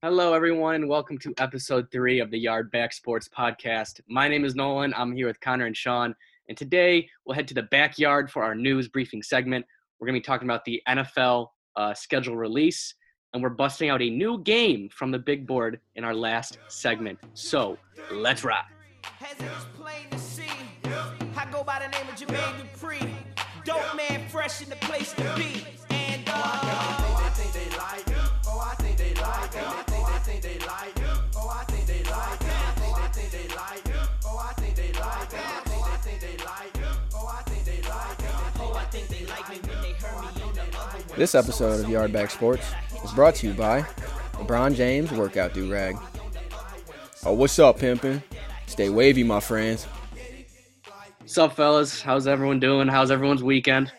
Hello, everyone, welcome to episode three of the Yard Back Sports Podcast. My name is Nolan. I'm here with Connor and Sean, and today we'll head to the backyard for our news briefing segment. We're going to be talking about the NFL uh, schedule release, and we're busting out a new game from the big board in our last segment. So let's rock. Jermaine Dupri. Dope man, fresh in the place to be. And uh, This episode of Yardback Sports is brought to you by LeBron James Workout Do Rag. Oh, what's up, pimpin'? Stay wavy, my friends. What's up, fellas? How's everyone doing? How's everyone's weekend?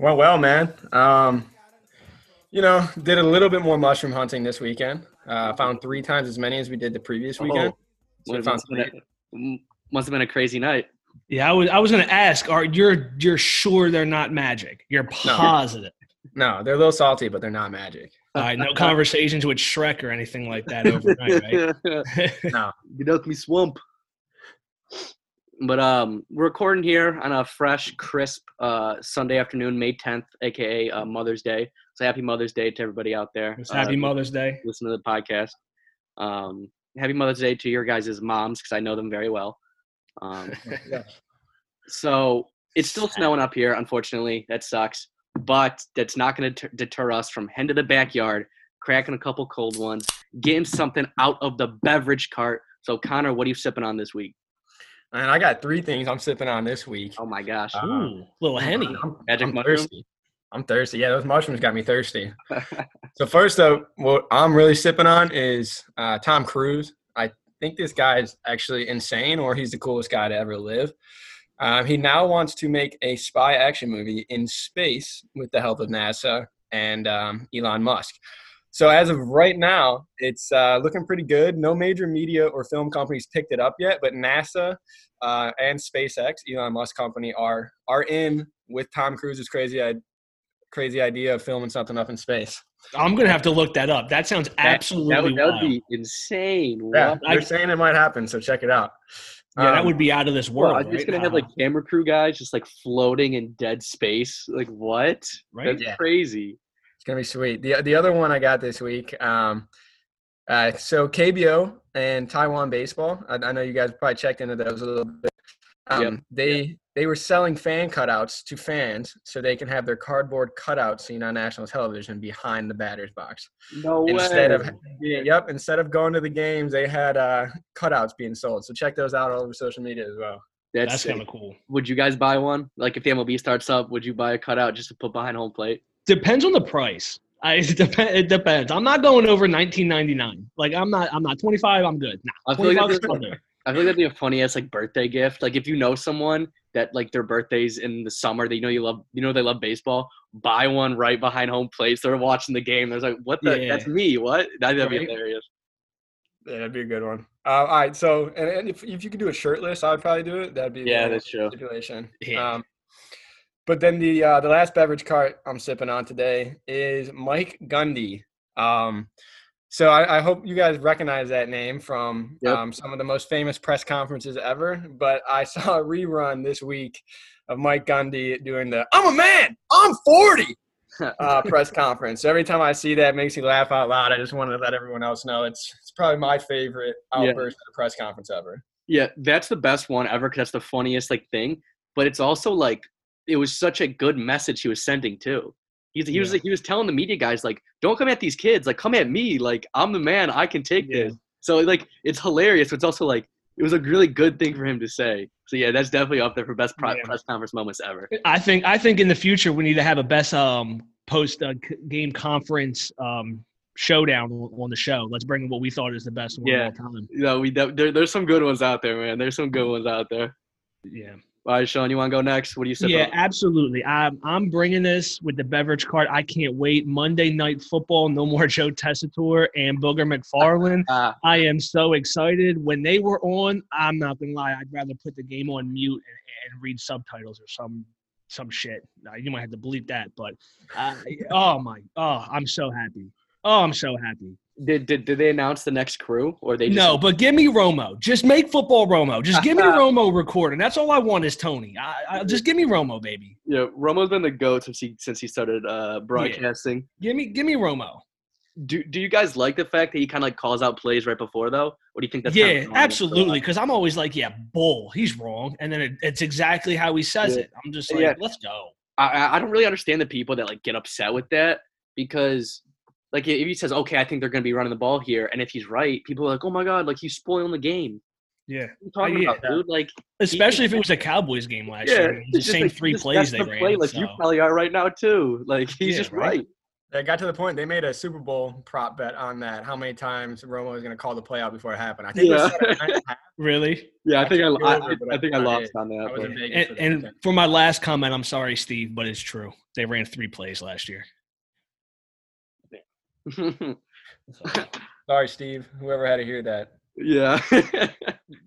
Well, well, man. Um, you know, did a little bit more mushroom hunting this weekend. Uh, found three times as many as we did the previous weekend. So we Must found have been a- must have been a crazy night. Yeah, I was I was gonna ask, are you're you're sure they're not magic? You're positive. no, they're a little salty, but they're not magic. All right, no conversations with Shrek or anything like that overnight, right? No, Get out me swamp. But um, we're recording here on a fresh, crisp uh, Sunday afternoon, May 10th, aka uh, Mother's Day. So happy Mother's Day to everybody out there. It's Happy uh, Mother's Day. Listen to the podcast. Um, happy Mother's Day to your guys' moms because I know them very well. Um, so it's still snowing up here, unfortunately. That sucks. But that's not going to deter us from heading to the backyard, cracking a couple cold ones, getting something out of the beverage cart. So, Connor, what are you sipping on this week? and I got three things I'm sipping on this week. Oh my gosh. Uh, Ooh, little henny. I'm, Magic I'm mushroom? thirsty. I'm thirsty. Yeah, those mushrooms got me thirsty. so first up, what I'm really sipping on is uh, Tom Cruise. Think this guy is actually insane, or he's the coolest guy to ever live. Um, he now wants to make a spy action movie in space with the help of NASA and um, Elon Musk. So as of right now, it's uh, looking pretty good. No major media or film companies picked it up yet, but NASA uh, and SpaceX, Elon Musk company, are are in with Tom Cruise's crazy crazy idea of filming something up in space. I'm gonna have to look that up. That sounds absolutely that would, that would be insane. Yeah, What? they're I- saying it might happen, so check it out. yeah, that Um, would be out of this Well, world. I'm just right? gonna have Uh, like camera crew guys just like floating in dead space. Like what? right. That's Yeah. crazy. It's gonna be sweet. The the other one I got this week. Um, uh, so KBO and Taiwan baseball. I, I know you guys probably checked into those a little bit. Um, Yep. They they were selling fan cutouts to fans so they can have their cardboard cutouts seen on national television behind the batter's box. No Instead way. of yep, instead of going to the games, they had uh, cutouts being sold. So check those out all over social media as well. That's, That's kind of cool. Would you guys buy one? Like if the MLB starts up, would you buy a cutout just to put behind home plate? Depends on the price. I, it, dep- it depends. I'm not going over 19.99. Like I'm not. I'm not 25. I'm good. Nah, I feel like bucks. that's- I'm. I feel like that'd be a funny ass like birthday gift. Like if you know someone that like their birthdays in the summer, they know you love, you know they love baseball. Buy one right behind home plate. They're watching the game. There's like, what the? Yeah. That's me. What? That'd, that'd be hilarious. Yeah, that'd be a good one. Uh, all right, so and, and if if you could do a shirtless, I would probably do it. That'd be Yeah, that's true. stipulation. Yeah. Um, but then the uh, the last beverage cart I'm sipping on today is Mike Gundy. Um, so I, I hope you guys recognize that name from Yep. um, some of the most famous press conferences ever. But I saw a rerun this week of Mike Gundy doing the "I'm a man, I'm 40" uh, press conference. So every time I see that, it makes me laugh out loud. I just wanted to let everyone else know it's it's probably my favorite Yeah. outburst at a press conference ever. Yeah, that's the best one ever because that's the funniest like thing. But it's also like it was such a good message he was sending too. He's, he was Yeah. like he was telling the media guys like, don't come at these kids, like come at me, like I'm the man, I can take Yeah. this. So like it's hilarious, but it's also like it was a really good thing for him to say. So yeah, that's definitely up there for best pro- Yeah. press conference moments ever. I think. I think in the future we need to have a best um post uh, game conference um showdown on the show. Let's bring what we thought is the best one Yeah. of all time. You know, we there, there's some good ones out there, man. There's some good ones out there. Yeah. All right, Sean, you want to go next? What do you say? Yeah, absolutely. I'm I'm bringing this with the beverage cart. I can't wait. Monday night football. No more Joe Tessitore and Booger McFarland. Uh, I am so excited. When they were on, I'm not gonna lie. I'd rather put the game on mute and, and read subtitles or some some shit. You might have to bleep that, but uh, oh my, oh, I'm so happy. Oh, I'm so happy. Did, did did they announce the next crew or they just No, but give me Romo. Just make football Romo. Just give me Romo recording. That's all I want is Tony. I, I just give me Romo, baby. Yeah, Romo's been the goat since he since he started uh, broadcasting. Give me give me Romo. Do do you guys like the fact that he kind of like calls out plays right before though? What do you think that's Yeah, absolutely. Because I'm always like, yeah, bull. He's wrong, and then it, it's exactly how he says Yeah. it. I'm just like, Yeah. let's go. I- I don't really understand the people that like get upset with that because like if he says okay, I think they're gonna be running the ball here, and if he's right, people are like, oh my god, like he's spoiling the game. Yeah, What are you talking oh, yeah. about, dude? Like especially if it was a Cowboys game last yeah, year. It's the same like, three just- plays that's they the ran. play, like so. you probably are right now too. Like he's Yeah, just right. right. It got to the point they made a Super Bowl prop bet on that. How many times Romo was going to call the play out before it happened? I think Yeah. set at nine and a half. Really? Yeah, I I think I, can't I, I think I I lost did. on that. I was in Vegas And, for that. and for my last comment, I'm sorry, Steve, but it's true. They ran three plays last year. Sorry, Steve. Whoever had to hear that. yeah,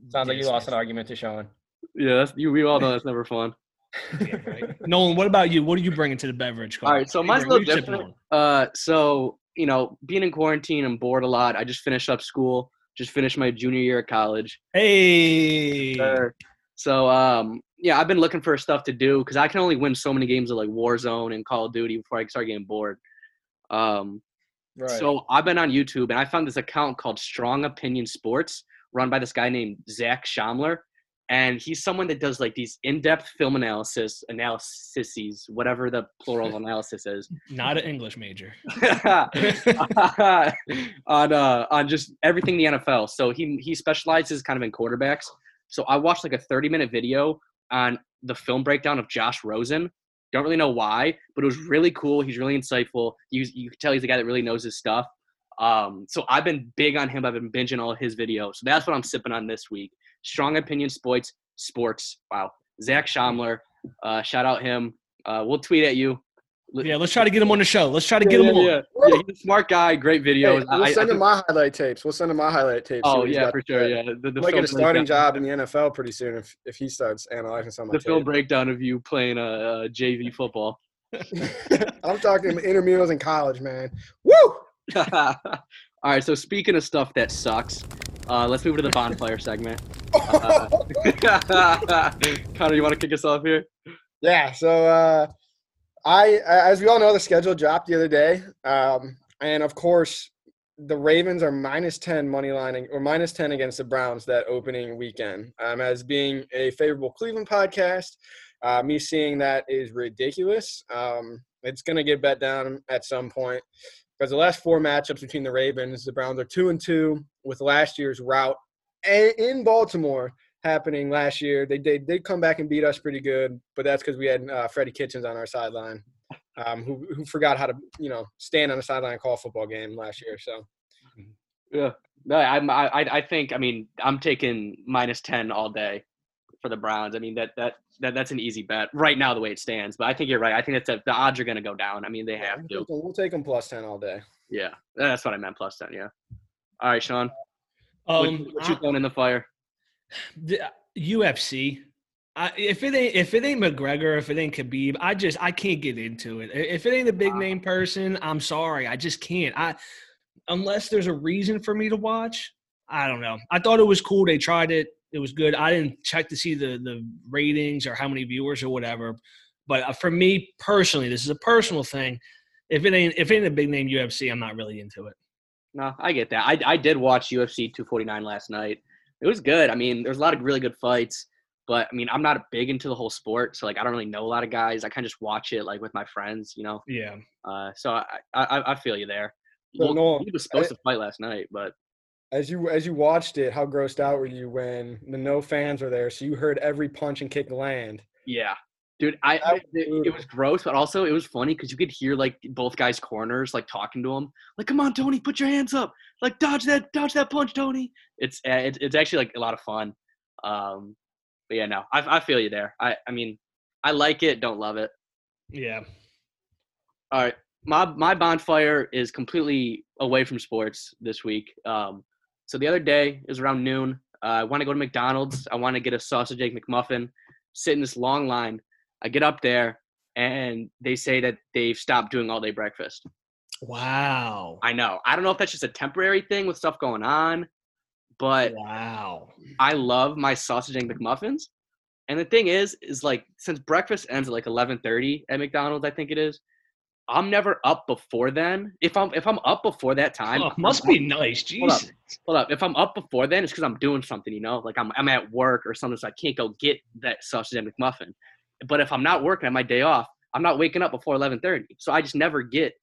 Sounds like you lost an argument to Sean. yeah. That's, you, we all know that's never fun. Yeah, right. Nolan, what about you? What are you bringing to the beverage? All right, so What are you mine's a little what are you sipping different. Uh, so you know, being in quarantine, I'm bored a lot. I just finished up school. Just finished my junior year at college. Hey, So um, yeah, I've been looking for stuff to do because I can only win so many games of like Warzone and Call of Duty before I start getting bored. Um, Right. So I've been on YouTube and I found this account called Strong Opinion Sports, run by this guy named Zach Shamler, and he's someone that does like these in-depth film analysis, analyses, whatever the plural of analysis is, not an English major. on uh on just everything the NFL. So he he specializes kind of in quarterbacks. So I watched like a 30 minute video on the film breakdown of Josh Rosen. Don't really know why, but it was really cool. He's really insightful. You you can tell he's a guy that really knows his stuff. Um, so I've been big on him. I've been binging all his videos. So that's what I'm sipping on this week. Strong opinion sports sports. Wow. Zach Shamler. Uh, shout out him. Uh, we'll tweet at you. Yeah, let's try to get him on the show. Let's try to get him on. yeah, yeah, he's a smart guy. Great Hey, videos. we'll I- I send him think- my highlight tapes. We'll send him my highlight tapes. oh what yeah, for sure. say. Yeah, the, the He might get a starting breakdown- job in the NFL pretty soon if, if he starts analyzing some of my The film tape. breakdown of you playing uh, uh, JV football. I'm talking intramurals in college, man. Woo! All right. So speaking of stuff that sucks, uh, let's move to the bonfire segment. Uh, Connor, you want to kick us off here? Yeah, so uh, I, as we all know, the schedule dropped the other day, um, and of course, the Ravens are minus ten money lining or minus ten against the Browns that opening weekend. Um, as being a favorable Cleveland podcast, uh, me seeing that is ridiculous. Um, it's going to get bet down at some point because the last four matchups between the Ravens, the Browns are two and two with last year's route in Baltimore happening last year. They did did come back and beat us pretty good, but that's because we had uh, Freddie Kitchens on our sideline, um, who who forgot how to you know stand on the sideline and call a football game last year. So Yeah. No, I'm, I, I I think. I mean, I'm taking minus ten all day for the Browns. I mean, that that. That, that's an easy bet right now, the way it stands. But I think you're right. I think that's a, the odds are going to go down. I mean, they have to. we'll take them plus ten all day. Yeah, that's what I meant. Plus ten. Yeah. All right, Sean. What, Um, what you throwing in the fire? The UFC. I, if it ain't if it ain't McGregor, if it ain't Khabib, I just I can't get into it. If it ain't a big name person, I'm sorry, I just can't. I unless there's a reason for me to watch. I don't know. I thought it was cool. They tried it. It was good. I didn't check to see the the ratings or how many viewers or whatever. But uh, for me personally, this is a personal thing. If it ain't if it ain't a big name UFC, I'm not really into it. No, I get that. I I did watch UFC 249 last night. It was good. I mean, there's a lot of really good fights, but I mean, I'm not big into the whole sport, so like I don't really know a lot of guys. I kind of just watch it like with my friends, you know. Yeah. Uh, so I I, I feel you there. So, Well, Noel, he was supposed to fight last night, but As you as you watched it, how grossed out were you when the no fans were there? So you heard every punch and kick land. yeah, dude, I was it, it was gross, but also it was funny because you could hear like both guys' corners like talking to him, like, "Come on, Tony, put your hands up, like dodge that, dodge that punch, Tony." It's uh, it's, it's actually like a lot of fun. Um, but yeah, no, I I feel you there. I I mean, I like it, don't love it. Yeah. All right, my my bonfire is completely away from sports this week. Um, so the other day is around noon. Uh, I want to go to McDonald's. I want to get a sausage egg McMuffin. Sit in this long line. I get up there and they say that they've stopped doing all day breakfast. Wow. I know. I don't know if that's just a temporary thing with stuff going on, but Wow. I love my sausage egg McMuffins. And the thing is, is like since breakfast ends at like eleven thirty at McDonald's, I think it is. I'm never up before then. If I'm if I'm up before that time, Oh, I'm- must be nice. Hold up. Hold up. If I'm up before then, it's because I'm doing something, you know, like I'm I'm at work or something, so I can't go get that sausage and McMuffin. But if I'm not working on my day off, I'm not waking up before 11:30, so I just never get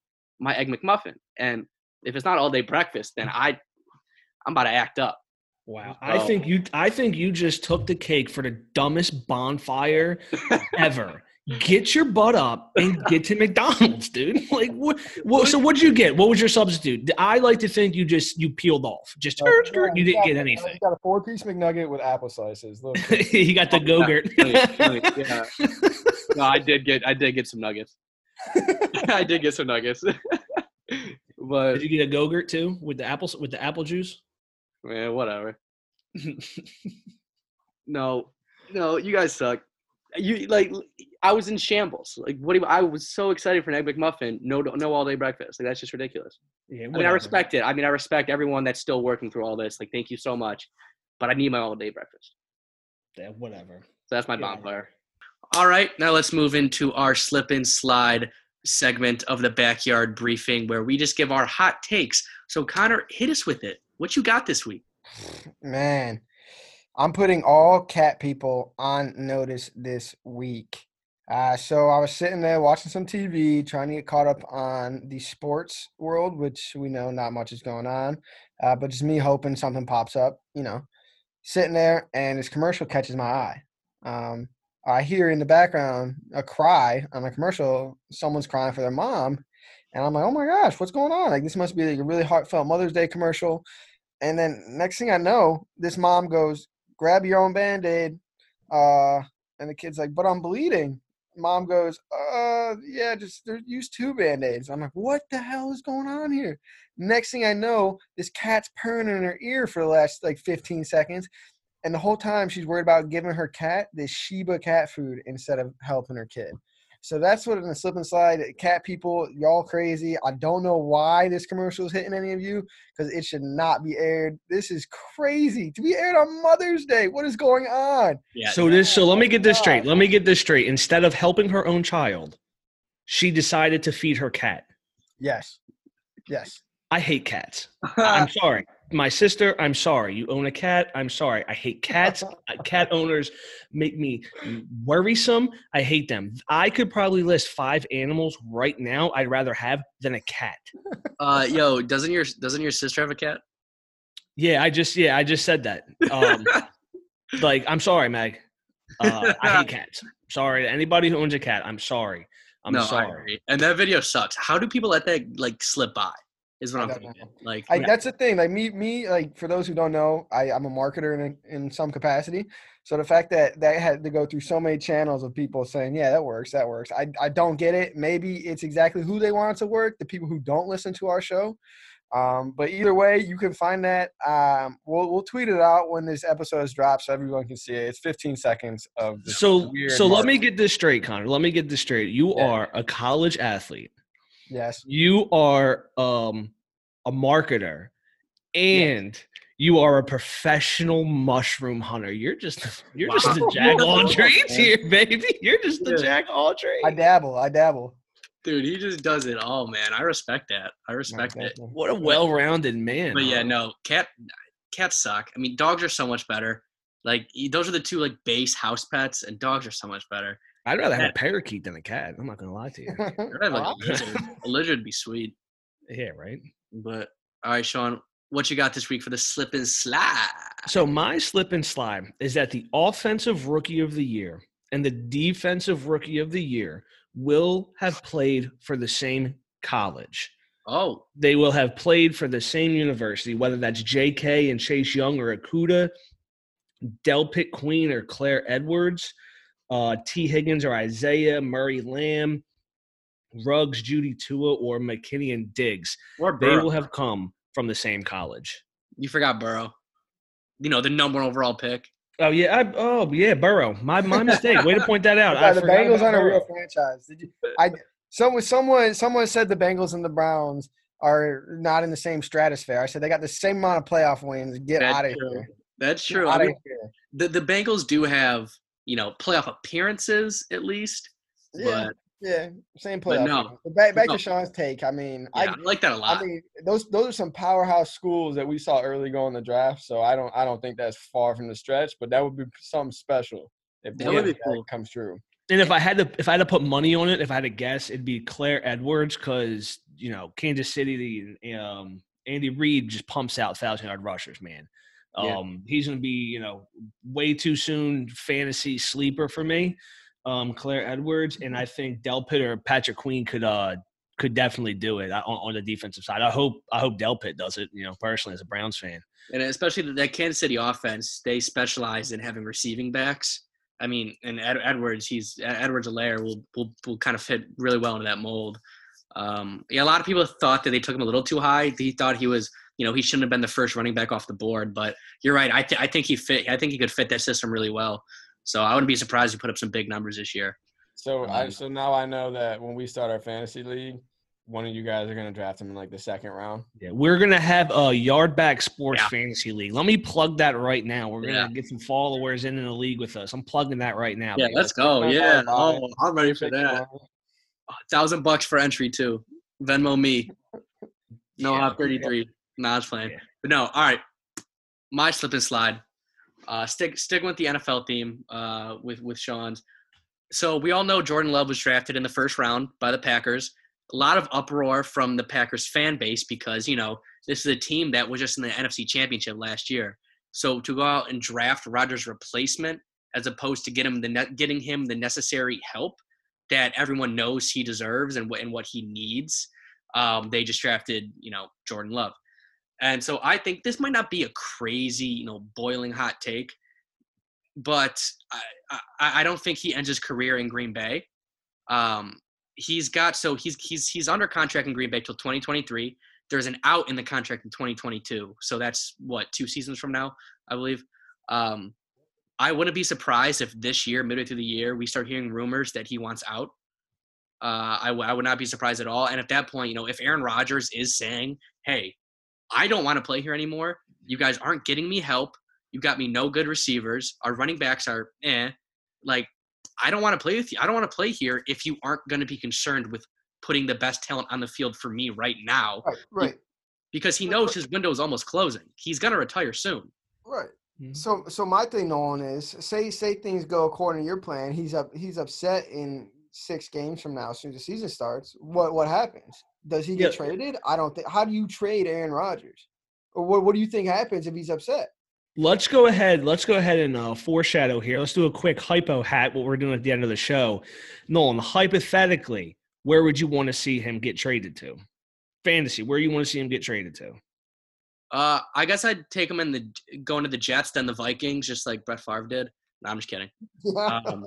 my egg McMuffin. And if it's not all day breakfast, then I I'm about to act up. Wow. I think you I think you just took the cake for the dumbest bonfire ever. Get your butt up and get to McDonald's, dude. Like what, what so what'd you get? What was your substitute? I like to think you just you peeled off. Just Uh, you didn't got- get anything. You got a four piece McNugget with apple slices. Look, you got the go-gurt. Wait, wait, yeah. No, I did get I did get some nuggets. I did get some nuggets. but Did you get a go-gurt too with the apples with the apple juice? man, whatever. No, no, you guys suck. You like I was in shambles. Like what do you, I was so excited for an egg McMuffin. No, no all day breakfast. Like that's just ridiculous. yeah, I mean, I respect it. I mean, I respect everyone that's still working through all this. Like, thank you so much. But I need my all day breakfast. Yeah, whatever. So that's my Yeah. bonfire. All right, now let's move into our slip and slide segment of the backyard briefing where we just give our hot takes. So Connor, hit us with it. What you got this week? man, I'm putting all cat people on notice this week. Uh, so I was sitting there watching some TV, trying to get caught up on the sports world, which we know not much is going on. Uh, but just me hoping something pops up, you know, sitting there and this commercial catches my eye. Um, I hear in the background a cry on a commercial. Someone's crying for their mom. And I'm like, oh my gosh, what's going on? Like, this must be like a really heartfelt Mother's Day commercial. And then next thing I know, this mom goes, grab your own band aid. Uh, and the kid's like, but I'm bleeding. Mom goes, uh, yeah, just use two band aids. I'm like, what the hell is going on here? Next thing I know, this cat's purring in her ear for the last like 15 seconds. And the whole time she's worried about giving her cat this Sheba cat food instead of helping her kid. So that's what in the slip and slide, cat people, y'all crazy. I don't know why this commercial is hitting any of you because it should not be aired. This is crazy to be aired on Mother's Day. What is going on? Yeah. So this so let me get this straight. Let me get this straight. Instead of helping her own child, she decided to feed her cat. Yes, yes. I hate cats. I'm sorry. My sister, I'm sorry. You own a cat. I'm sorry. I hate cats. Uh, cat owners make me worrisome. I hate them. I could probably list five animals right now I'd rather have than a cat. uh, yo, doesn't your doesn't your sister have a cat? Yeah, I just yeah, I just said that. Um, like, I'm sorry, Meg. Uh, I hate cats. Sorry to anybody who owns a cat. I'm sorry. I'm no, sorry. And that video sucks. How do people let that like slip by? Is what I'm thinking. know. Like, I, that's the thing. Like me, me. Like for those who don't know, I, I'm a marketer in in some capacity. So the fact that that had to go through so many channels of people saying, "Yeah, that works, that works," I I don't get it. Maybe it's exactly who they want to work. The people who don't listen to our show. Um, but either way, you can find that. Um, we'll we'll tweet it out when this episode is dropped, so everyone can see it. It's 15 seconds of So so let me get this straight, Connor. Let me get this straight. You Yeah. are a college athlete. Yes, You are um a marketer and you are a professional mushroom hunter. You're just you're just a Wow. jack all Wow. trades here, baby. You're just a Yeah. jack all trades. I dabble, I dabble. dude, he just does it all, man. I respect that. I respect it. What a well-rounded man. But yeah, no, cat cats suck. I mean, dogs are so much better. Like those are the two like base house pets, and dogs are so much better. I'd rather have Yeah. a parakeet than a cat. I'm not gonna lie to you. I'd have, like, a lizard. A lizard would be sweet. yeah, right. But all right, Sean, what you got this week for the slip and slide? So my slip and slide is that the offensive rookie of the year and the defensive rookie of the year will have played for the same college. Oh, They will have played for the same university, whether that's J.K. and Chase Young or Okudah, Delpit Queen or Clyde Edwards, uh, Tee Higgins or Isaiah Murray Lamb, Ruggs, Jeudy Tua, or McKinney and Diggs. or They will have come from the same college. you forgot Burrow. You know the number one overall pick. Oh yeah, I, oh yeah, Burrow. My my mistake. Way to point that out. Yeah, I the forgot Bengals aren't a real franchise. Did you? I Someone, someone, someone said the Bengals and the Browns are not in the same stratosphere. I said they got the same amount of playoff wins. Get That's out of true. here. That's Get true. I outta mean, here. the the Bengals do have you know playoff appearances at least, Yeah, but yeah, same but playoff. no. But back, back No. to Sean's take. I mean, yeah, I, I, like that a lot. I mean, those those are some powerhouse schools that we saw early going in the draft. So I don't I don't think that's far from the stretch. But that would be something special if That would of be that cool. comes true. And if I had to, if I had to put money on it, if I had to guess, it'd be Clyde Edwards because you know Kansas City, the um, Andy Reid just pumps out thousand yard rushers, man. Yeah. Um, he's gonna be you know way too soon fantasy sleeper for me, um, Clyde Edwards, and I think Delpit or Patrick Queen could uh could definitely do it uh, on, on the defensive side. I hope I hope Delpit does it. You know, personally as a Browns fan. and especially that- that Kansas City offense, they specialize in having receiving backs. I mean, and Ed, Edwards, he's Edwards Helaire will, will will kind of fit really well into that mold. Um, yeah, a lot of people thought that they took him a little too high. He thought he was, you know he shouldn't have been the first running back off the board. But you're right. I, th- I think he fit. I think he could fit that system really well. So I wouldn't be surprised if he put up some big numbers this year. So um, I so now I know that when we start our fantasy league, one of you guys are gonna draft him in like the second round. Yeah, we're gonna have a yard back sports yeah. fantasy league. Let me plug that right now. We're gonna yeah. get some followers in, in the league with us. I'm plugging that right now. Yeah, baby. let's go. Yeah, oh, I'm ready for that. A thousand bucks for entry too. Venmo me. No, yeah. hop 33. No, I was playing. Yeah. But no, all right. My slip and slide. Uh, stick stick with the NFL theme uh, with with Sean's. So we all know Jordan Love was drafted in the first round by the Packers. A lot of uproar from the Packers fan base because you know this is a team that was just in the NFC Championship last year. So to go out and draft Rodgers' replacement as opposed to get him the ne- getting him the necessary help that everyone knows he deserves and what and what he needs, um, they just drafted you know Jordan Love and so I think this might not be a crazy, you know, boiling hot take, but I I, I don't think he ends his career in Green Bay. Um, he's got so he's he's he's under contract in Green Bay till 2023. There's an out in the contract in 2022, so that's what two seasons from now, I believe. Um, I wouldn't be surprised if this year, midway through the year, we start hearing rumors that he wants out. Uh, I, w- I would not be surprised at all. And at that point, you know, if Aaron Rodgers is saying, "Hey, I don't want to play here anymore. You guys aren't getting me help. You got me no good receivers. Our running backs are eh. Like, I don't want to play with you. I don't want to play here if you aren't going to be concerned with putting the best talent on the field for me right now Right, right, because he knows his window is almost closing. He's going to retire soon. right. Mhm. So so my thing, Nolan, is say say things go according to your plan. He's up he's upset in six games from now, as soon as the season starts. What what happens? Does he get Yeah. traded? I don't think. How do you trade Aaron Rodgers? Or what what do you think happens if he's upset? Let's go ahead. Let's go ahead and uh, foreshadow here. Let's do a quick hypo hat. What we're doing at the end of the show, Nolan. Hypothetically, where would you want to see him get traded to? Fantasy. Where you want to see him get traded to? Uh, I guess I'd take him in the going to the Jets, then the Vikings, just like Brett Favre did. No, I'm just kidding. Um,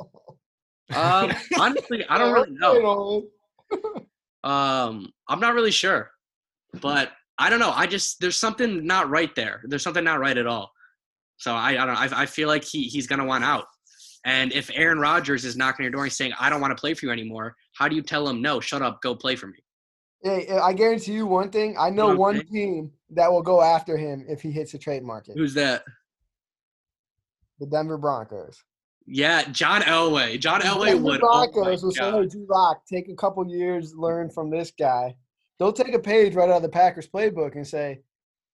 Um, honestly, I don't really know. Um, I'm not really sure, but I don't know. I just there's something not right there. There's something not right at all. So I, I don't know. I, I feel like he he's gonna want out. And if Aaron Rodgers is knocking your door and saying, "I don't want to play for you anymore," how do you tell him, "No, shut up, go play for me"? Hey, I guarantee you one thing. I know Okay. one team that will go after him if he hits the trade market. Who's that? The Denver Broncos. Yeah, John Elway. John Elway would. Oh Broncos will say, God. "Hey, Drew Lock, take a couple years, learn from this guy." They'll take a page right out of the Packers playbook and say,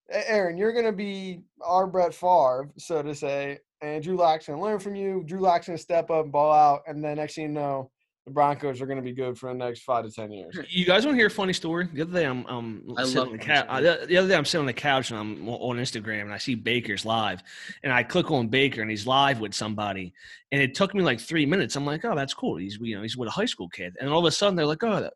"Aaron, you're going to be our Brett Favre, so to say, and Drew Lock's going to learn from you. Drew Lock's going to step up and ball out, and then next thing you know, the Broncos are going to be good for the next five to ten years." You guys want to hear a funny story? The other day, I'm, um I sitting love on the funny couch. The other day, I'm sitting on the couch and I'm on Instagram and I see Baker's live, and I click on Baker and he's live with somebody, and it took me like three minutes. I'm like, oh, that's cool. He's you know he's with a high school kid, and all of a sudden they're like, oh.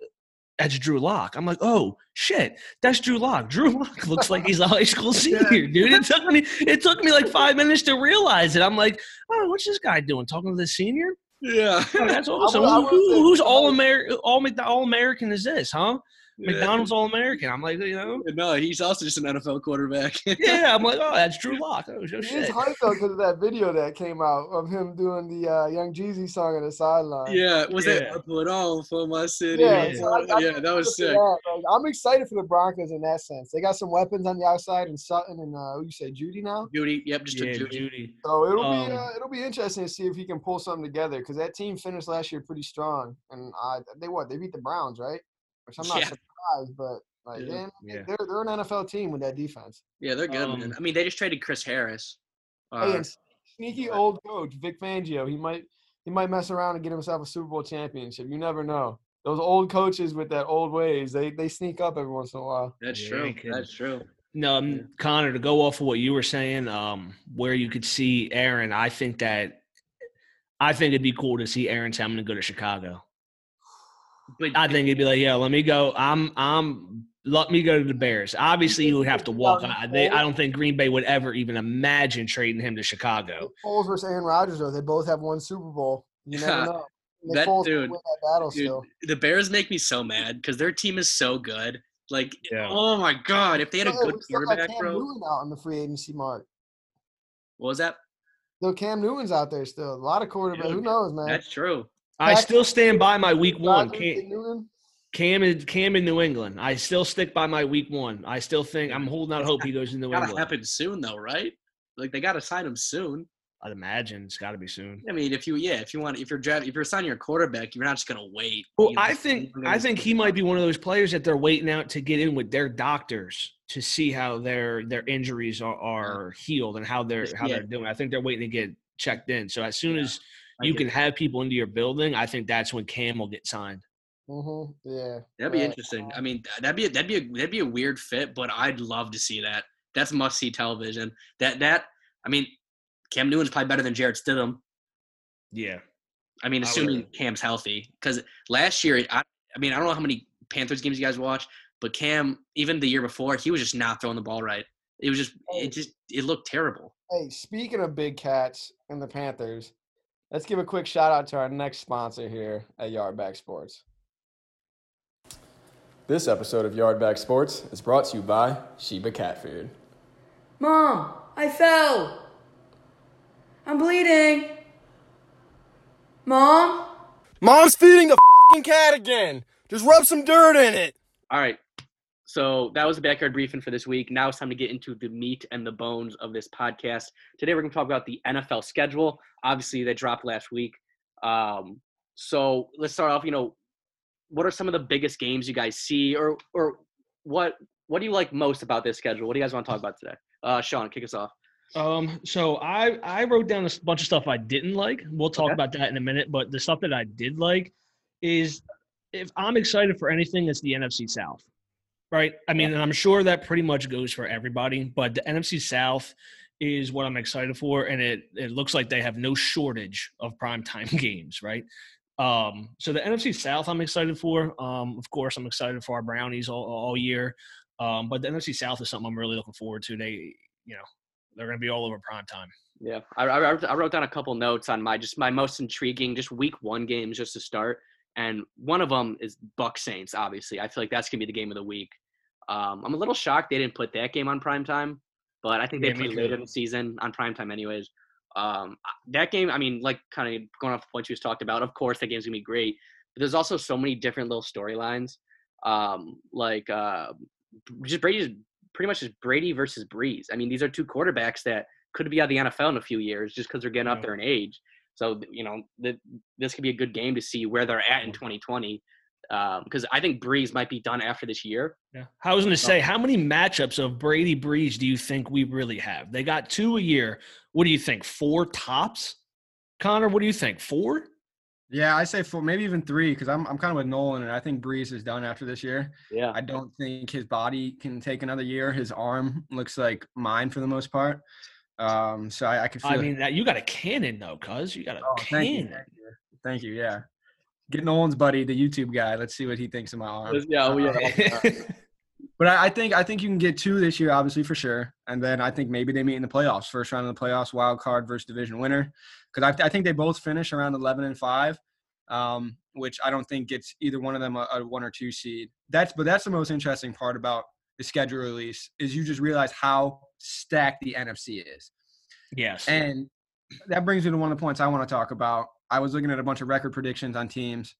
That's Drew Lock. I'm like, oh shit, that's Drew Lock. Drew Lock looks like he's a high school senior, dude. It took me, it took me like five minutes to realize it. I'm like, oh, what's this guy doing? Talking to the senior? Yeah. Oh, that's awesome. will- I Who, will who- who's all American? All, all American is this, huh? McDonald's All American. I'm like, you know, No, he's also just an NFL quarterback. yeah. I'm like, oh, that's Drew Lock. Oh, no He is hyped though because of that video that came out of him doing the uh, Young Jeezy song on the sideline. yeah, was it Yeah. I put on for my city? Yeah, Yeah, so I- I yeah, that was sick. that, like, I'm excited for the Broncos in that sense. They got some weapons on the outside, and Sutton and uh, who you say Jeudy now. Jeudy, yep, just Yeah, Jeudy. Jeudy. So it'll Um, be uh, it'll be interesting to see if he can pull something together because that team finished last year pretty strong, and uh, they what they beat the Browns right, which I'm not Yeah. surprised, but like Yeah. yeah, Yeah. they're they're an NFL team with that defense. Yeah, they're good, man. Um, I mean, they just traded Chris Harris. Uh, and sneaky old coach Vic Fangio, he might he might mess around and get himself a Super Bowl championship. You never know. Those old coaches with that old ways, they they sneak up every once in a while. that's Yeah, true. That's true. No, um, Connor, to go off of what you were saying, um, where you could see Aaron, I think that I think it'd be cool to see Aaron tell him go to Chicago. But I think he'd be like, "Yeah, let me go. I'm, I'm, let me go to the Bears." Obviously, he would have to walk. I, they, I don't think Green Bay would ever even imagine trading him to Chicago. Foles versus Aaron Rodgers, though, they both have one Super Bowl. You never know. Nick That Foles dude- win that battle dude, still. the Bears make me so mad because their team is so good. Like, Yeah. oh my god, if they had a good we still quarterback, Cam bro. Newton out on the free agency mark. What was that? Though Cam Newton's out there still. A lot of quarterbacks. Who knows, man? That's true. I still stand by my week one. Rodgers, Cam, Cam in, Cam in New England. I still stick by my week one. I still think I'm holding out hope he goes to New Gotta England. happen soon, though, right? Like they gotta sign him soon. I'd imagine it's got to be soon. I mean, if you, yeah, if you want, if you're draft, if you're signing your quarterback, you're not just gonna wait. Well, you know, I think I think he might be one of those players that they're waiting out to get in with their doctors to see how their their injuries are, are healed and how they're how Yeah. they're doing. I think they're waiting to get checked in. So as soon Yeah, as I you can it. have people into your building, I think that's when Cam will get signed. Mhm, Yeah. That'd be right. interesting. I mean, that'd be a, that'd be a, that'd be a weird fit, but I'd love to see that. That's must see television. That that I mean, Cam Newton's probably better than Jarrett Stidham. Yeah. I mean, I would assuming agree. Cam's healthy, because last year, I, I mean, I don't know how many Panthers games you guys watch, but Cam, even the year before, he was just not throwing the ball right. It was just, Oh. it just, it looked terrible. Hey, speaking of big cats and the Panthers, let's give a quick shout out to our next sponsor here at Yardback Sports. This episode of Yardback Sports is brought to you by Sheba Cat Food. Mom, I fell. I'm bleeding. Mom? Mom's feeding the fucking cat again. Just rub some dirt in it. All right. So that was the backyard briefing for this week. Now it's time to get into the meat and the bones of this podcast. Today we're going to talk about the NFL schedule. Obviously, they dropped last week. Um, so let's start off. You know, what are some of the biggest games you guys see, or or what what do you like most about this schedule? What do you guys want to talk about today? Uh, Sean, kick us off. Um, so I I wrote down a bunch of stuff I didn't like. We'll talk Okay. about that in a minute. But the stuff that I did like is if I'm excited for anything, it's the NFC South, right? I mean, and I'm sure that pretty much goes for everybody. But the NFC South is what I'm excited for, and it it looks like they have no shortage of primetime games, right? Um, so the NFC South, I'm excited for. Um, of course, I'm excited for our Brownies all, all year. Um, but the NFC South is something I'm really looking forward to. They, you know, they're going to be all over prime time. Yeah, I, I, I wrote down a couple notes on my just my most intriguing just week one games just to start, and one of them is Buck Saints. Obviously, I feel like that's gonna be the game of the week. Um, I'm a little shocked they didn't put that game on prime time, but I think they Yeah, me play later in the season on prime time anyways. Um, that game, I mean, like kind of going off the point you just talked about. Of course, that game's gonna be great, but there's also so many different little storylines. Um, like uh, just Brady's pretty much just Brady versus Brees. I mean, these are two quarterbacks that could be out of the NFL in a few years just because they're getting up there in age. So you know, th- this could be a good game to see where they're at in 2020. Because I think Brees might be done after this year. Yeah. I was going to say, how many matchups of Brady Brees do you think we really have? They got two a year. What do you think? Four tops? Connor, what do you think? Four? Yeah, I say four, maybe even three, because I'm I'm kind of with Nolan, and I think Brees is done after this year. Yeah. I don't think his body can take another year. His arm looks like mine for the most part. Um, so I, I could feel. I mean, that you got a cannon though, cuz you got a oh, thank you, cannon. thank you, thank you. Yeah, get Nolan's buddy, the YouTube guy. Let's see what he thinks of my arm. Yeah. yeah. But I, I think I think you can get two this year, obviously for sure. And then I think maybe they meet in the playoffs, first round of the playoffs, wild card versus division winner. Because I, I think they both finish around eleven and five. um, which I don't think gets either one of them a, a one or two seed. That's but that's the most interesting part about the schedule release is you just realize how stacked the NFC is. Yes. And that brings me to one of the points I want to talk about. I was looking at a bunch of record predictions on teams,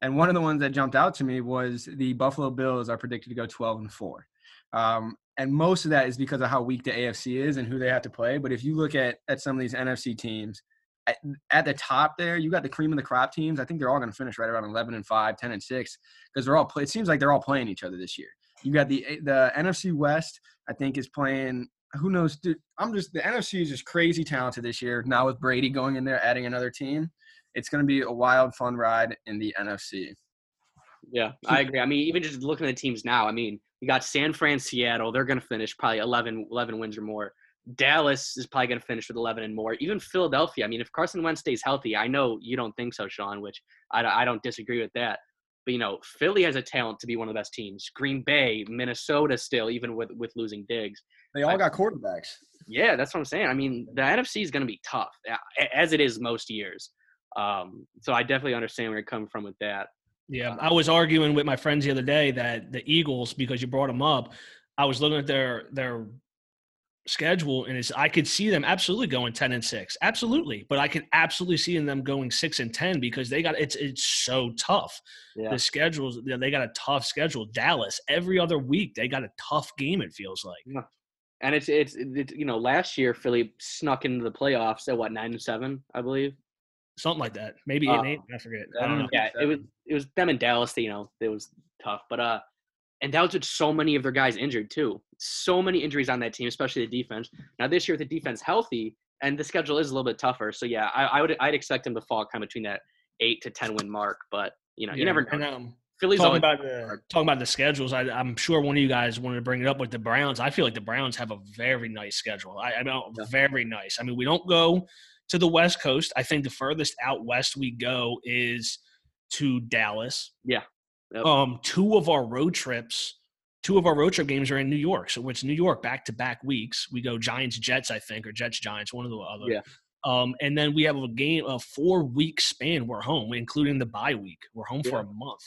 and one of the ones that jumped out to me was the Buffalo Bills are predicted to go 12 and 4. Um, and most of that is because of how weak the AFC is and who they have to play. But if you look at, at some of these NFC teams, at, at the top there, you got the cream of the crop teams. I think they're all going to finish right around 11 and 5, 10 and 6, because they're all play, it seems like they're all playing each other this year. You got the the NFC West, I think, is playing who knows? Dude, I'm just the NFC is just crazy talented this year. Now with Brady going in there, adding another team, it's going to be a wild, fun ride in the NFC. Yeah, I agree. I mean, even just looking at the teams now, I mean, you got San Fran, Seattle. They're going to finish probably 11, 11 wins or more. Dallas is probably going to finish with 11 and more. Even Philadelphia. I mean, if Carson Wentz stays healthy, I know you don't think so, Sean, which I, I don't disagree with that. But you know, Philly has a talent to be one of the best teams. Green Bay, Minnesota, still even with with losing Diggs. They all got quarterbacks. Yeah, that's what I'm saying. I mean, the NFC is going to be tough, as it is most years. Um, so I definitely understand where you're coming from with that. Yeah, I was arguing with my friends the other day that the Eagles, because you brought them up, I was looking at their their schedule and it's I could see them absolutely going 10 and 6. Absolutely. But I can absolutely see them going 6 and 10 because they got it's it's so tough. Yeah. The schedules they got a tough schedule. Dallas every other week they got a tough game it feels like. Yeah. And it's, it's it's you know last year Philly snuck into the playoffs at what 9 and 7, I believe. Something like that. Maybe 8 uh, and 8, I forget. I don't know. Yeah, it was it was them in Dallas, you know, it was tough. But uh and that was with so many of their guys injured too. So many injuries on that team, especially the defense. Now this year with the defense healthy, and the schedule is a little bit tougher. So yeah, I, I would I'd expect them to fall kind of between that eight to ten win mark. But you know, yeah, you never know. And, um, Philly's talking about the talking about the schedules. I, am sure one of you guys wanted to bring it up with the Browns. I feel like the Browns have a very nice schedule. I, I mean, yeah. very nice. I mean, we don't go to the West Coast. I think the furthest out west we go is to Dallas. Yeah. Yep. Um, two of our road trips, two of our road trip games are in New York. So it's New York back to back weeks. We go Giants Jets, I think, or Jets Giants, one of the other. Yeah. Um, and then we have a game, a four week span. We're home, including the bye week. We're home yeah. for a month.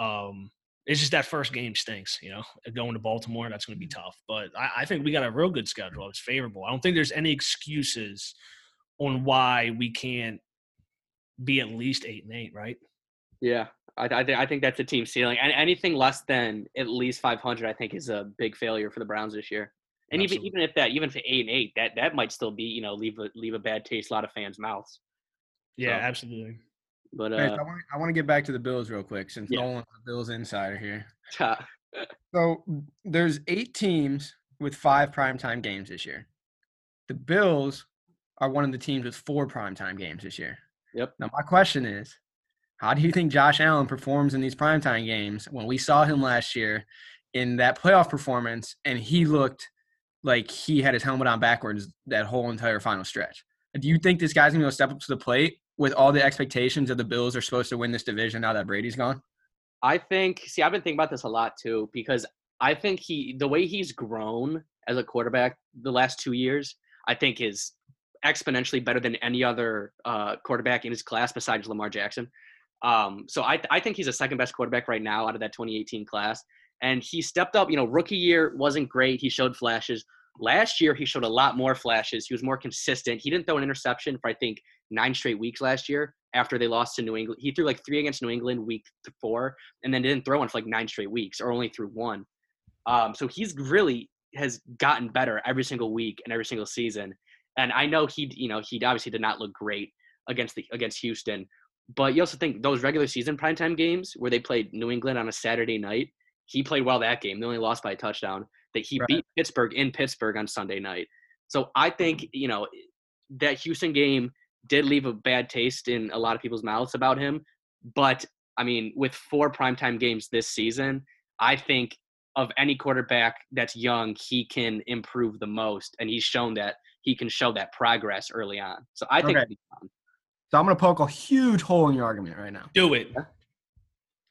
Um, it's just that first game stinks, you know. Going to Baltimore, that's going to be tough. But I, I think we got a real good schedule. It's favorable. I don't think there's any excuses on why we can't be at least eight and eight, right? Yeah, I, I, th- I think that's a team ceiling. And anything less than at least 500, I think, is a big failure for the Browns this year. And even even if that, even if eight and eight, that that might still be, you know, leave a leave a bad taste a lot of fans' mouths. Yeah, so, absolutely. But uh, I want I want to get back to the Bills real quick since yeah. Nolan's the Bills insider here. so there's eight teams with five primetime games this year. The Bills are one of the teams with four primetime games this year. Yep. Now my question is, how do you think Josh Allen performs in these primetime games when we saw him last year in that playoff performance and he looked like he had his helmet on backwards that whole entire final stretch? Do you think this guy's going to step up to the plate with all the expectations that the Bills are supposed to win this division now that Brady's gone? I think, see, I've been thinking about this a lot too because I think he, the way he's grown as a quarterback the last two years, I think is exponentially better than any other uh, quarterback in his class besides Lamar Jackson. Um, so I, I think he's the second best quarterback right now out of that 2018 class. And he stepped up. You know, rookie year wasn't great. He showed flashes. Last year, he showed a lot more flashes. He was more consistent. He didn't throw an interception for, I think, nine straight weeks last year after they lost to New England. He threw like three against New England week four and then didn't throw one for like nine straight weeks or only threw one. Um, so he's really has gotten better every single week and every single season. And I know he, you know, he obviously did not look great against the against Houston, but you also think those regular season primetime games where they played New England on a Saturday night, he played well that game. They only lost by a touchdown. That he right. beat Pittsburgh in Pittsburgh on Sunday night. So I think you know that Houston game did leave a bad taste in a lot of people's mouths about him. But I mean, with four primetime games this season, I think of any quarterback that's young, he can improve the most, and he's shown that he can show that progress early on. So I think okay. So I'm going to poke a huge hole in your argument right now. Do it.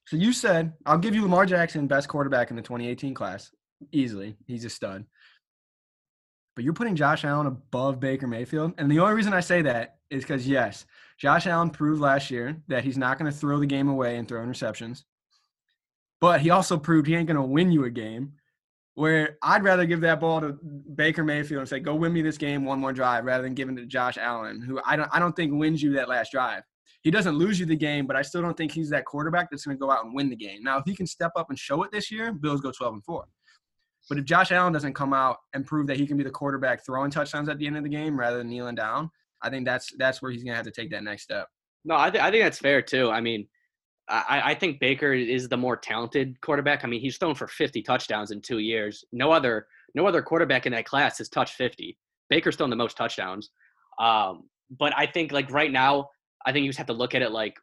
So you said I'll give you Lamar Jackson best quarterback in the 2018 class easily. He's a stud. But you're putting Josh Allen above Baker Mayfield. And the only reason I say that is because, yes, Josh Allen proved last year that he's not going to throw the game away and throw interceptions. But he also proved he ain't going to win you a game. Where I'd rather give that ball to Baker Mayfield and say, "Go win me this game, one more drive," rather than giving it to Josh Allen, who I don't, I don't think wins you that last drive. He doesn't lose you the game, but I still don't think he's that quarterback that's going to go out and win the game. Now, if he can step up and show it this year, Bills go 12 and four. But if Josh Allen doesn't come out and prove that he can be the quarterback throwing touchdowns at the end of the game rather than kneeling down, I think that's that's where he's to have to take that next step. No, I, th- I think that's fair too. I mean, I, I think Baker is the more talented quarterback. I mean, he's thrown for 50 touchdowns in two years. No other no other quarterback in that class has touched 50. Baker's thrown the most touchdowns. Um, but I think like right now, I think you just have to look at it like,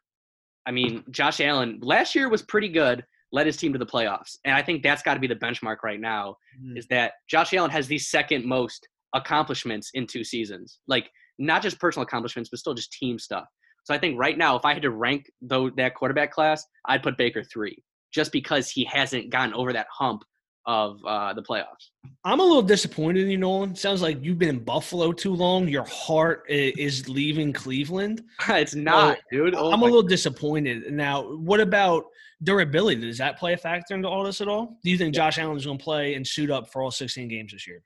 I mean, Josh Allen last year was pretty good, led his team to the playoffs, and I think that's got to be the benchmark right now. Mhm. Is that Josh Allen has the second most accomplishments in two seasons, like not just personal accomplishments, but still just team stuff. So I think right now, if I had to rank though that quarterback class, I'd put Baker three, just because he hasn't gotten over that hump of uh, the playoffs. I'm a little disappointed in you, Nolan. Sounds like you've been in Buffalo too long. Your heart is leaving Cleveland. it's not, dude. Oh I'm a little disappointed. Now, what about durability? Does that play a factor into all this at all? Do you think Josh Allen is going to play and suit up for all 16 games this year?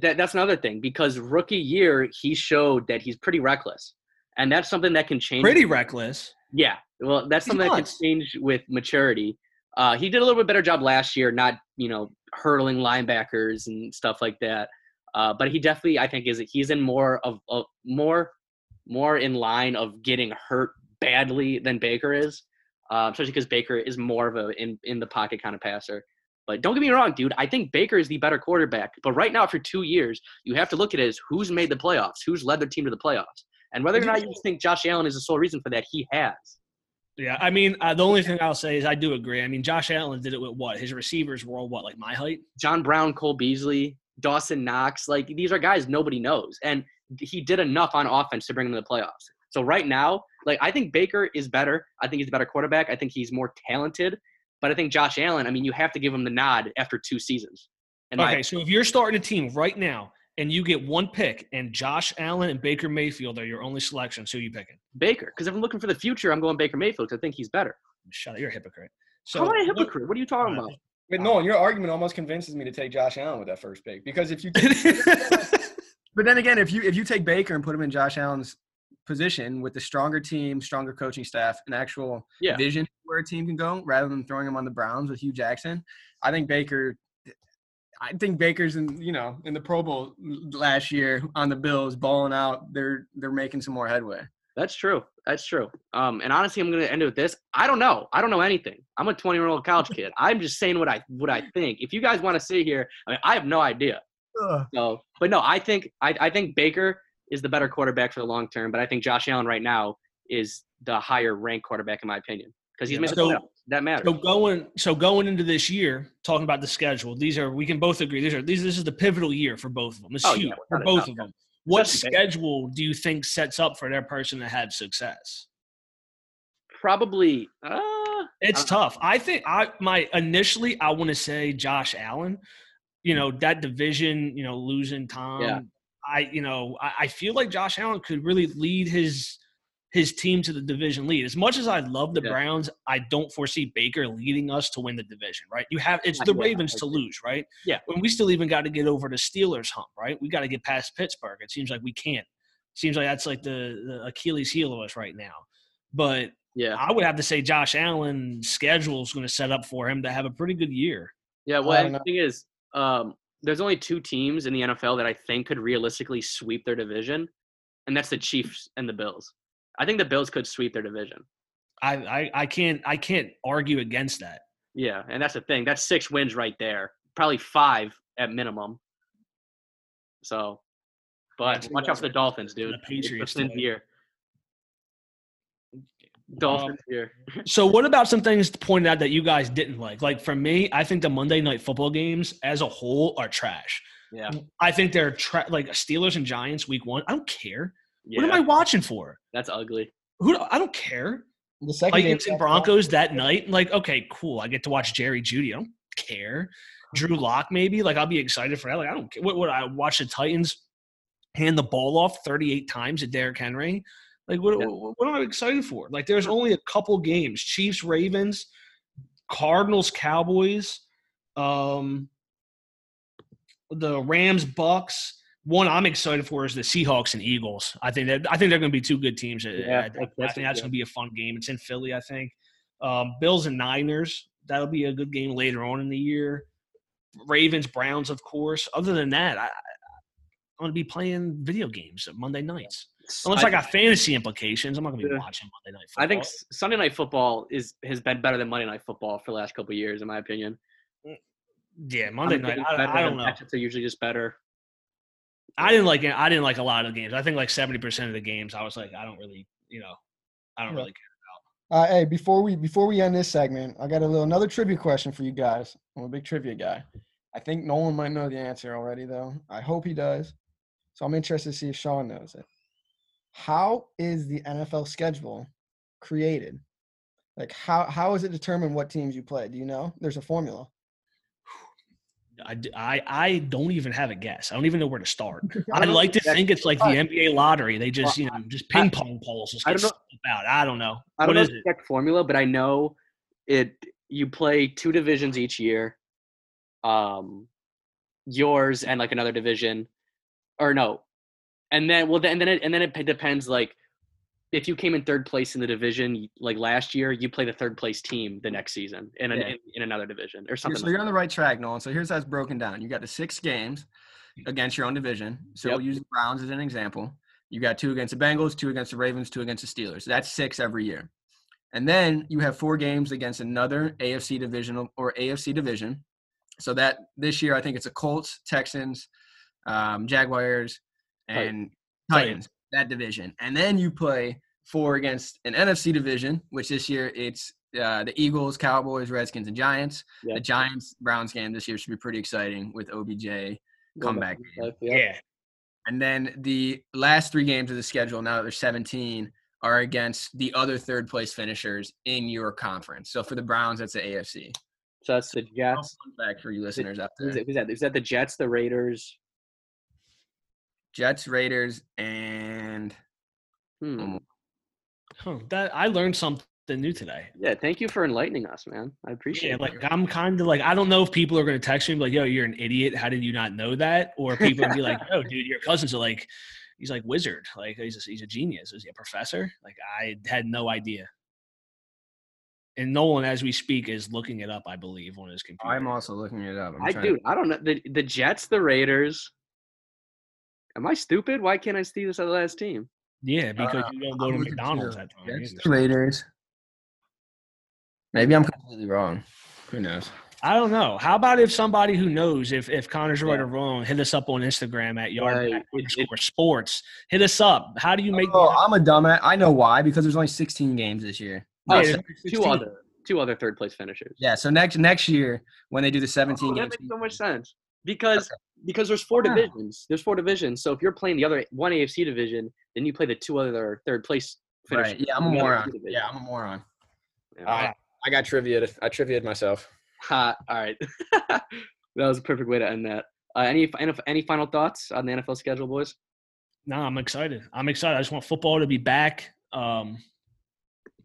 that, that's another thing because rookie year he showed that he's pretty reckless, and that's something that can change. Pretty reckless. Yeah, well, that's He's something that can change with maturity. Uh, he did a little bit better job last year, not you know hurdling linebackers and stuff like that. Uh, but he definitely, I think, is he's in more of, of more more in line of getting hurt badly than Baker is, uh, especially because Baker is more of a in in the pocket kind of passer. But don't get me wrong, dude. I think Baker is the better quarterback. But right now, for two years, you have to look at it as who's made the playoffs, who's led their team to the playoffs, and whether or not you think Josh Allen is the sole reason for that. He has. Yeah, I mean, uh, the only thing I'll say is I do agree. I mean, Josh Allen did it with what? His receivers were all what, like my height? John Brown, Cole Beasley, Dawson Knox. Like these are guys nobody knows, and he did enough on offense to bring them to the playoffs. So right now, like I think Baker is better. I think he's a better quarterback. I think he's more talented. But I think Josh Allen. I mean, you have to give him the nod after two seasons. And Okay, so if you're starting a team right now and you get one pick and Josh Allen and Baker Mayfield are your only selections, who are you picking? Baker, because if I'm looking for the future, I'm going Baker Mayfield. 'cause I think he's better. Shut up, you're a hypocrite. So How am I a what- hypocrite? What are you talking uh, about? But Nolan, your argument almost convinces me to take Josh Allen with that first pick because if you But then again, if you if you take Baker and put him in Josh Allen's position with the stronger team, stronger coaching staff, and actual Yeah. vision where a team can go, rather than throwing him on the Browns with Hue Jackson, I think Baker. I think Baker's in you know in the Pro Bowl last year on the Bills balling out. They're they're making some more headway. That's true. That's true. Um, and honestly, I'm going to end it with this. I don't know. I don't know anything. I'm a 20 year old college kid. I'm just saying what I what I think. If you guys want to sit here, I mean, I have no idea. So, but no, I think I, I think Baker is the better quarterback for the long term. But I think Josh Allen right now is the higher ranked quarterback in my opinion because he's made the So- playoffs. That matters. So going so going into this year, talking about the schedule, these are we can both agree these are these this is the pivotal year for both of them. It's Oh, huge yeah, for both of them. What Especially schedule do you think sets up for their person to have success? Probably. Uh, It's Uh, tough. I think I my initially I want to say Josh Allen. You know that division. You know losing Tom. Yeah. I you know I, I feel like Josh Allen could really lead his his team to the division lead. As much as I love the Yeah. Browns, I don't foresee Baker leading us to win the division. Right? You have it's the yeah, Ravens to lose. Right? Yeah. When we still even got to get over the Steelers hump. Right? We got to get past Pittsburgh. It seems like we can't. Seems like that's like the, the Achilles heel of us right now. But yeah. I would have to say Josh Allen's schedule is going to set up for him to have a pretty good year. Yeah, well, don't the thing is, um, there's only two teams in the NFL that I think could realistically sweep their division, and that's the Chiefs and the Bills. I think the Bills could sweep their division. I, I, I can't I can't argue against that. Yeah, and that's the thing. That's six wins right there. Probably five at minimum. So, but watch out for the Dolphins, dude. the It's Patriots today. year. Dolphins year. Um, so what about some things pointed out that you guys didn't like? Like for me, I think the Monday night football games as a whole are trash. Yeah. I think they're tra- like Steelers and Giants week one. I don't care. What am I watching for? that's ugly. Who I don't care. the second game, Vikings and Broncos that night. Like okay, cool. I get to watch Jerry Jeudy. I don't care. Drew Lock maybe. Like I'll be excited for that. Like I don't care. What would I watch the Titans hand the ball off 38 times to Derrick Henry? Like what, Yeah. what, what am I excited for? Like there's only a couple games: Chiefs, Ravens, Cardinals, Cowboys, um, the Rams, Bucks. One I'm excited for is the Seahawks and Eagles. I think that I think they're going to be two good teams. Yeah, I, I that's- think that's- that's going to be a fun game. It's in Philly, I think. Um, Bills and Niners. That'll be a good game later on in the year. Ravens, Browns, of course. Other than that, I, I'm going to be playing video games Monday nights. Unless I, got fantasy implications, I'm not going to be watching Monday Night Football. I think Sunday night football is has been better than Monday night football for the last couple of years, in my opinion. yeah, Monday I'm night. I, I don't know. Matchups are usually just better. I didn't like. I didn't like a lot of the games. I think like 70 percent of the games, I was like, I don't really, you know, I don't Yeah. really care. Uh, hey, before we before we end this segment, I got a little another trivia question for you guys. I'm a big trivia guy. I think Nolan might know the answer already, though. I hope he does. So I'm interested to see if Sean knows it. How is the NFL schedule created? Like how how is it determined what teams you play? Do you know? There's a formula. I, I, I don't even have a guess. I don't even know where to start. I know like to think it's like the NBA lottery. They just, you know, just ping pong. Just I don't know- stuff out. I don't know. I don't know is the it? exact formula, but I know it. You play two divisions each year. Um, yours and like another division, or no, and then well, then and then it and then it depends. Like, if you came in third place in the division like last year, you play the third place team the next season in an, Yeah. in, in another division or something. so like you're on the right track, Nolan. So here's how it's broken down. You got the six games against your own division. So Yep. we'll use the Browns as an example. You got two against the Bengals, two against the Ravens, two against the Steelers. That's six every year. And then you have four games against another AFC divisional or AFC division. So that this year, I think it's a Colts, Texans, um, Jaguars. And Titans, that division. And then you play four against an NFC division, which this year it's uh, the Eagles, Cowboys, Redskins, and Giants. Yeah. The Giants Browns game this year should be pretty exciting with OBJ. Comeback back game. and Yeah. And then the last three games of the schedule, now that there's 17, are against the other third place finishers in your conference. So for the Browns, that's the AFC. So that's the Jets. Fun fact for you listeners out Who's, there. it, who's that? Is that the Jets, the Raiders? Jets, Raiders, and Hmm. Huh, that I learned something new today. Yeah, thank you for enlightening us, man. I appreciate Yeah, it. like I'm kind of like I don't know if people are going to text me like, "Yo, you're an idiot. How did you not know that?" Or people would be like, "Oh, dude, your cousins are like, he's like wizard. Like he's a, he's a genius. Is he a professor?" Like I had no idea. And Nolan, as we speak, is looking it up. I believe on his computer. I'm also looking it up. I'm I trying dude, I don't know the the Jets, the Raiders. Am I stupid? Why can't I see this other last team? Yeah, because Uh, you don't go I'm to McDonald's at time. Jets, the Raiders. Maybe I'm completely wrong. Who knows? I don't know. How about if somebody who knows if if Connor's right or wrong, hit us up on Instagram at yard Right. Back It- underscore sports. Hit us up. How do you make? Oh, I'm a dumbass. I know why because there's only 16 games this year. Oh, Yeah, two other two other third place finishers. Yeah, so next next year when they do the 17 Oh, that makes so much sense because because there's four Wow. divisions. There's four divisions. So if you're playing the other one AFC division, then you play the two other third place finishers. right? Yeah, I'm a in the other moron. Yeah, I'm a moron. Yeah. All right. I got trivia. I triviaed myself. Ha, all right. that was a perfect way to end that. Uh, any any any final thoughts on the NFL schedule, boys? No, I'm excited. I'm excited. I just want football to be back. Um,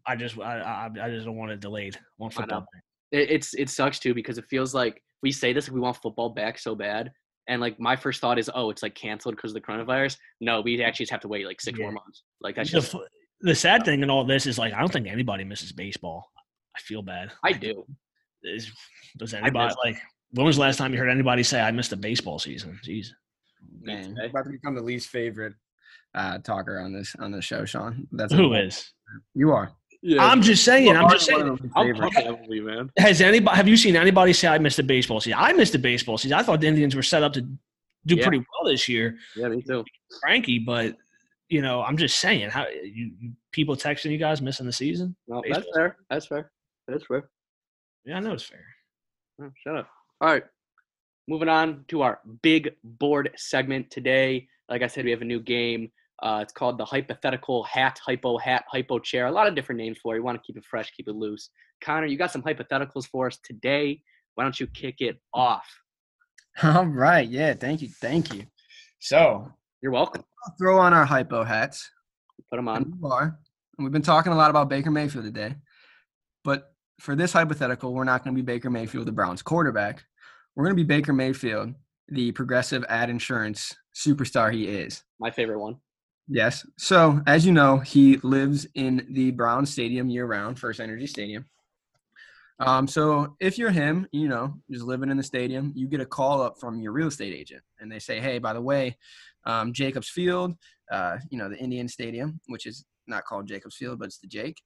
I just I I, I just don't want it delayed. I want football know. It, it's it sucks too because it feels like we say this we want football back so bad, and like my first thought is, oh, it's like canceled because of the coronavirus. No, we actually just have to wait like six more months. Like that's The, just f- the sad thing in all this is like I don't think anybody misses baseball. I feel bad. I do. Is, does anybody miss- like? When was the last time you heard anybody say I missed a baseball season? Jeez. Man, Okay. you're about to become the least favorite uh, talker on this on the show, Sean. That's Who is? you are. Yeah, I'm just saying. I'm just saying. of the I'm favorites. pumping Emily, man. Has anybody? Have you seen anybody say I missed a baseball season? I missed a baseball season. I thought the Indians were set up to do Yeah. pretty well this year, Yeah, me too. Frankie. But you know, I'm just saying. How you, you people texting you guys missing the season? No, that's Baseball. fair. That's fair. That's fair. Yeah, I know it's fair. Oh, shut up. All right. Moving on to our big board segment today. Like I said, we have a new game. Uh, it's called the hypothetical hat, hypo hat, hypo chair. A lot of different names for it. You want to keep it fresh, keep it loose. Connor, you got some hypotheticals for us today. why don't you kick it off? All right. Yeah. Thank you. Thank you. So You're welcome. I'll throw on our hypo hats. Put them on. we are. And we've been talking a lot about Baker Mayfield today. But for this hypothetical, we're not going to be Baker Mayfield, the Browns quarterback. We're going to be Baker Mayfield, the progressive ad insurance superstar he is. My favorite one. Yes. So, as you know, he lives in the Brown Stadium year round, First Energy Stadium. Um, so, if you're him, you know, just living in the stadium, you get a call up from your real estate agent, and they say, "Hey, by the way, um, Jacobs Field, uh, you know, the Indian Stadium, which is not called Jacobs Field, but it's the Jake,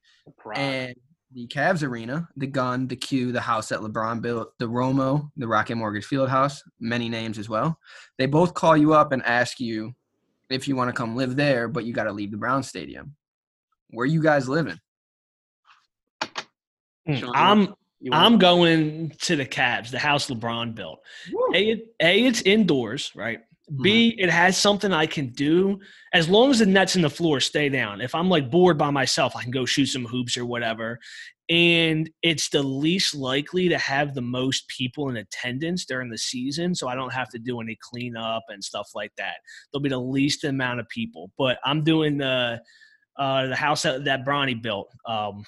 and the Cavs Arena, the Gund, the Q, the house that LeBron built, the Romo, the Rocket Mortgage Field House, many names as well. They both call you up and ask you if you want to come live there, but you got to leave the Brown Stadium. Where you guys living? Mm, Sean, I'm I'm going to the Cavs, the house LeBron built. A, A, it's indoors, right? B, it has something I can do as long as the nets and the floor stay down. If I'm like bored by myself, I can go shoot some hoops or whatever. And it's the least likely to have the most people in attendance during the season, so I don't have to do any cleanup and stuff like that. There'll be the least amount of people. But I'm doing the uh, the house that, that Bronny built. Um,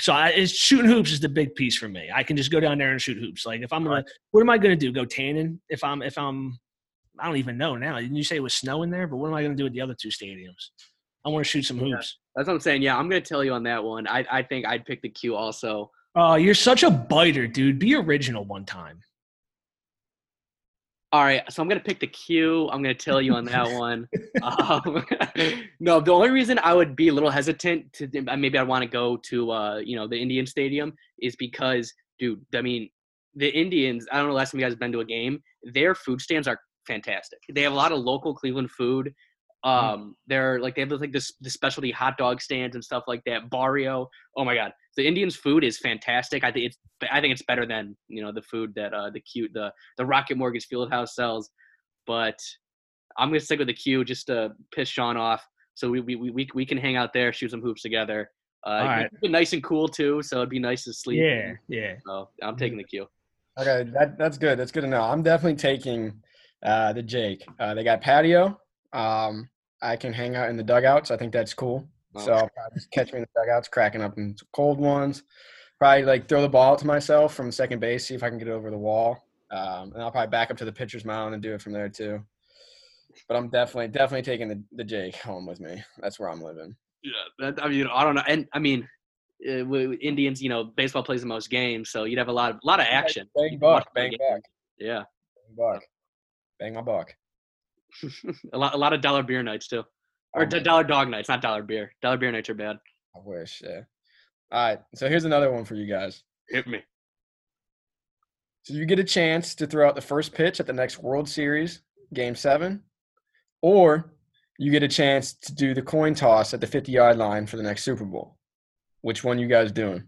so I, it's shooting hoops is the big piece for me. I can just go down there and shoot hoops. Like if I'm gonna, what am I gonna do? Go tanning? If I'm, if I'm, I don't even know now. Didn't you say it was snow in there? But what am I gonna do at the other two stadiums? I want to shoot some hoops. That's what I'm saying. Yeah, I'm gonna tell you on that one. I I think I'd pick the Q also. Oh, you're such a biter, dude. Be original one time. All right, so I'm gonna pick the Q. I'm gonna tell you on that one. Um, no, the only reason I would be a little hesitant to uh, maybe I want to go to uh, you know the Indian Stadium is because, dude. I mean, the Indians. I don't know the last time you guys have been to a game. Their food stands are fantastic. They have a lot of local Cleveland food. Um, they're like they have like this the specialty hot dog stands and stuff like that. Barrio. Oh my god, the Indians' food is fantastic. I think it's I think it's better than you know the food that uh the Q the the Rocket Mortgage Fieldhouse sells. But I'm gonna stick with the Q just to piss Sean off. So we we we we can hang out there, shoot some hoops together. Uh, right. it's been nice and cool too, so it'd be nice to sleep. Yeah, yeah. So I'm taking the Q. Okay, that that's good. That's good to know. I'm definitely taking uh, the Jake. Uh, they got patio. Um, I can hang out in the dugouts. I think that's cool. So Oh. I'll probably just catch me in the dugouts, cracking up in some cold ones. Probably like throw the ball to myself from second base, see if I can get it over the wall. Um, and I'll probably back up to the pitcher's mound and do it from there too. But I'm definitely definitely taking the, the Jake home with me. That's where I'm living. Yeah, that, I mean, I don't know, and I mean, uh, Indians, you know, baseball plays the most games, so you'd have a lot of a lot of action. Bang buck, bang buck, Yeah, bang buck, bang my buck. a lot a lot of dollar beer nights too, or Oh d- dollar dog nights, not dollar beer. Dollar beer nights are bad. I wish. Yeah. All right. So here's another one for you guys. Hit me. So you get a chance to throw out the first pitch at the next World Series, Game Seven, or you get a chance to do the coin toss at the 50 yard line for the next Super Bowl. Which one you guys doing?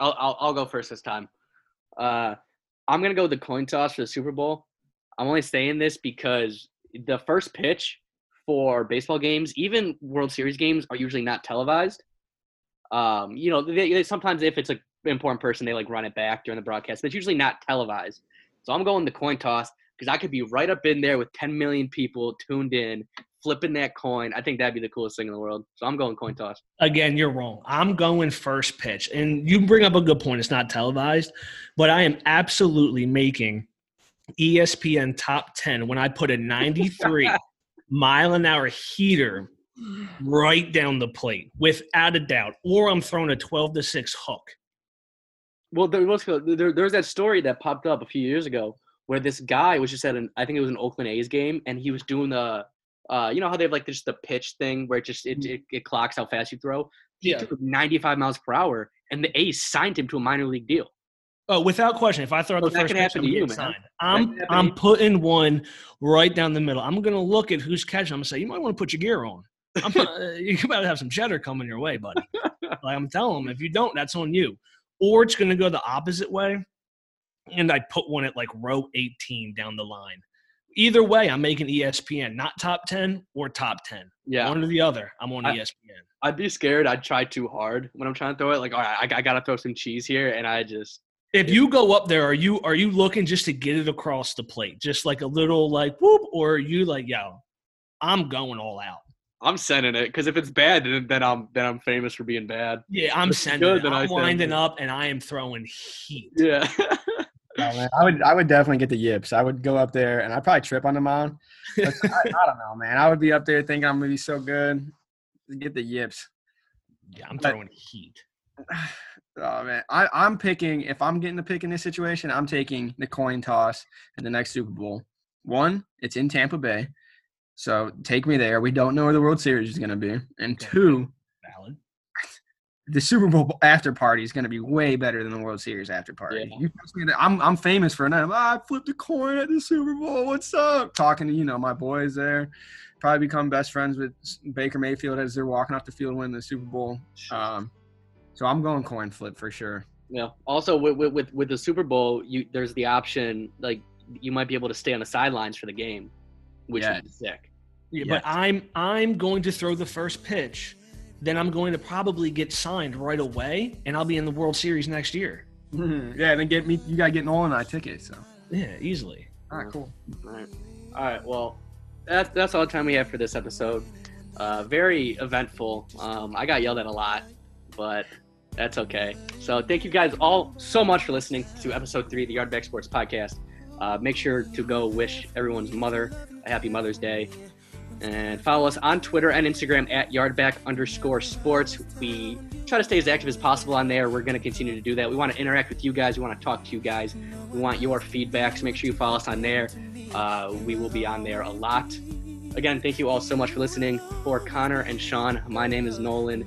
I'll, I'll I'll go first this time. Uh, I'm gonna go with the coin toss for the Super Bowl. I'm only saying this because the first pitch for baseball games, even World Series games, are usually not televised. Um, you know, they, they, sometimes if it's an important person, they like run it back during the broadcast, but it's usually not televised. So I'm going the coin toss because I could be right up in there with 10 million people tuned in, flipping that coin. I think that'd be the coolest thing in the world. So I'm going coin toss. Again, you're wrong. I'm going first pitch. And you bring up a good point. It's not televised, but I am absolutely making ESPN top 10 when I put a 93 mile an hour heater right down the plate without a doubt, or I'm throwing a 12 to 6 hook. Well, there was there, there was that story that popped up a few years ago where this guy was just at an I think it was an Oakland A's game and he was doing the uh you know how they have like just the pitch thing where it just it, it, it clocks how fast you throw. He Yeah. threw 95 miles per hour and the A's signed him to a minor league deal. Oh, without question. If I throw out So the first pitch, I'm to you, signed. I'm can happen to I'm putting one right down the middle. I'm gonna look at who's catching. I'm gonna say, you might want to put your gear on. I'm, uh, you better have some cheddar coming your way, buddy. like I'm telling them, if you don't, that's on you. Or it's gonna go the opposite way, and I put one at like row 18 down the line. Either way, I'm making ESPN, not top 10 or top 10. Yeah. One or the other. I'm on I- ESPN. I'd be scared. I'd try too hard when I'm trying to throw it. Like, all right, I, I got to throw some cheese here. And I just, If you go up there, are you are you looking just to get it across the plate, just like a little like whoop, or are you like, yo, I'm going all out? I'm sending it because if it's bad, then, then I'm then I'm famous for being bad. Yeah, I'm If sending. good, it. I I'm winding it. up, and I am throwing heat. Yeah. Oh, man, I would I would definitely get the yips. I would go up there and I'd probably trip on the mound. I, I don't know, man. I would be up there thinking I'm gonna be so good. Get the yips. Yeah, I'm But- throwing heat. Oh man, I, I'm picking. If I'm getting the pick in this situation, I'm taking the coin toss in the next Super Bowl. One, it's in Tampa Bay, so take me there. We don't know where the World Series is going to be, and two, Valid. the Super Bowl after party is going to be way better than the World Series after party. Yeah. That I'm I'm famous for of, "Ah, I flipped a coin at the Super Bowl. What's up? Talking to you know my boys there. Probably become best friends with Baker Mayfield as they're walking off the field winning the Super Bowl. Um, so I'm going coin flip for sure. Yeah. Also, with, with with with the Super Bowl, you there's the option like you might be able to stay on the sidelines for the game, which Yeah. would be sick. Yeah, Yes. but I'm I'm going to throw the first pitch, then I'm going to probably get signed right away, and I'll be in the World Series next year. yeah, and then get me. You got to get Nolan and I tickets. So Yeah, easily. all right, cool. All right. All right. Well, that's that's all the time we have for this episode. Uh, very eventful. Um, I got yelled at a lot, but that's okay. So thank you guys all so much for listening to episode three of the Yardback Sports Podcast. Uh, make sure to go wish everyone's mother a happy Mother's Day. And follow us on Twitter and Instagram at yardback underscore sports. We try to stay as active as possible on there. We're going to continue to do that. We want to interact with you guys. We want to talk to you guys. We want your feedback. So make sure you follow us on there. Uh, we will be on there a lot. Again, thank you all so much for listening. For Connor and Sean, my name is Nolan.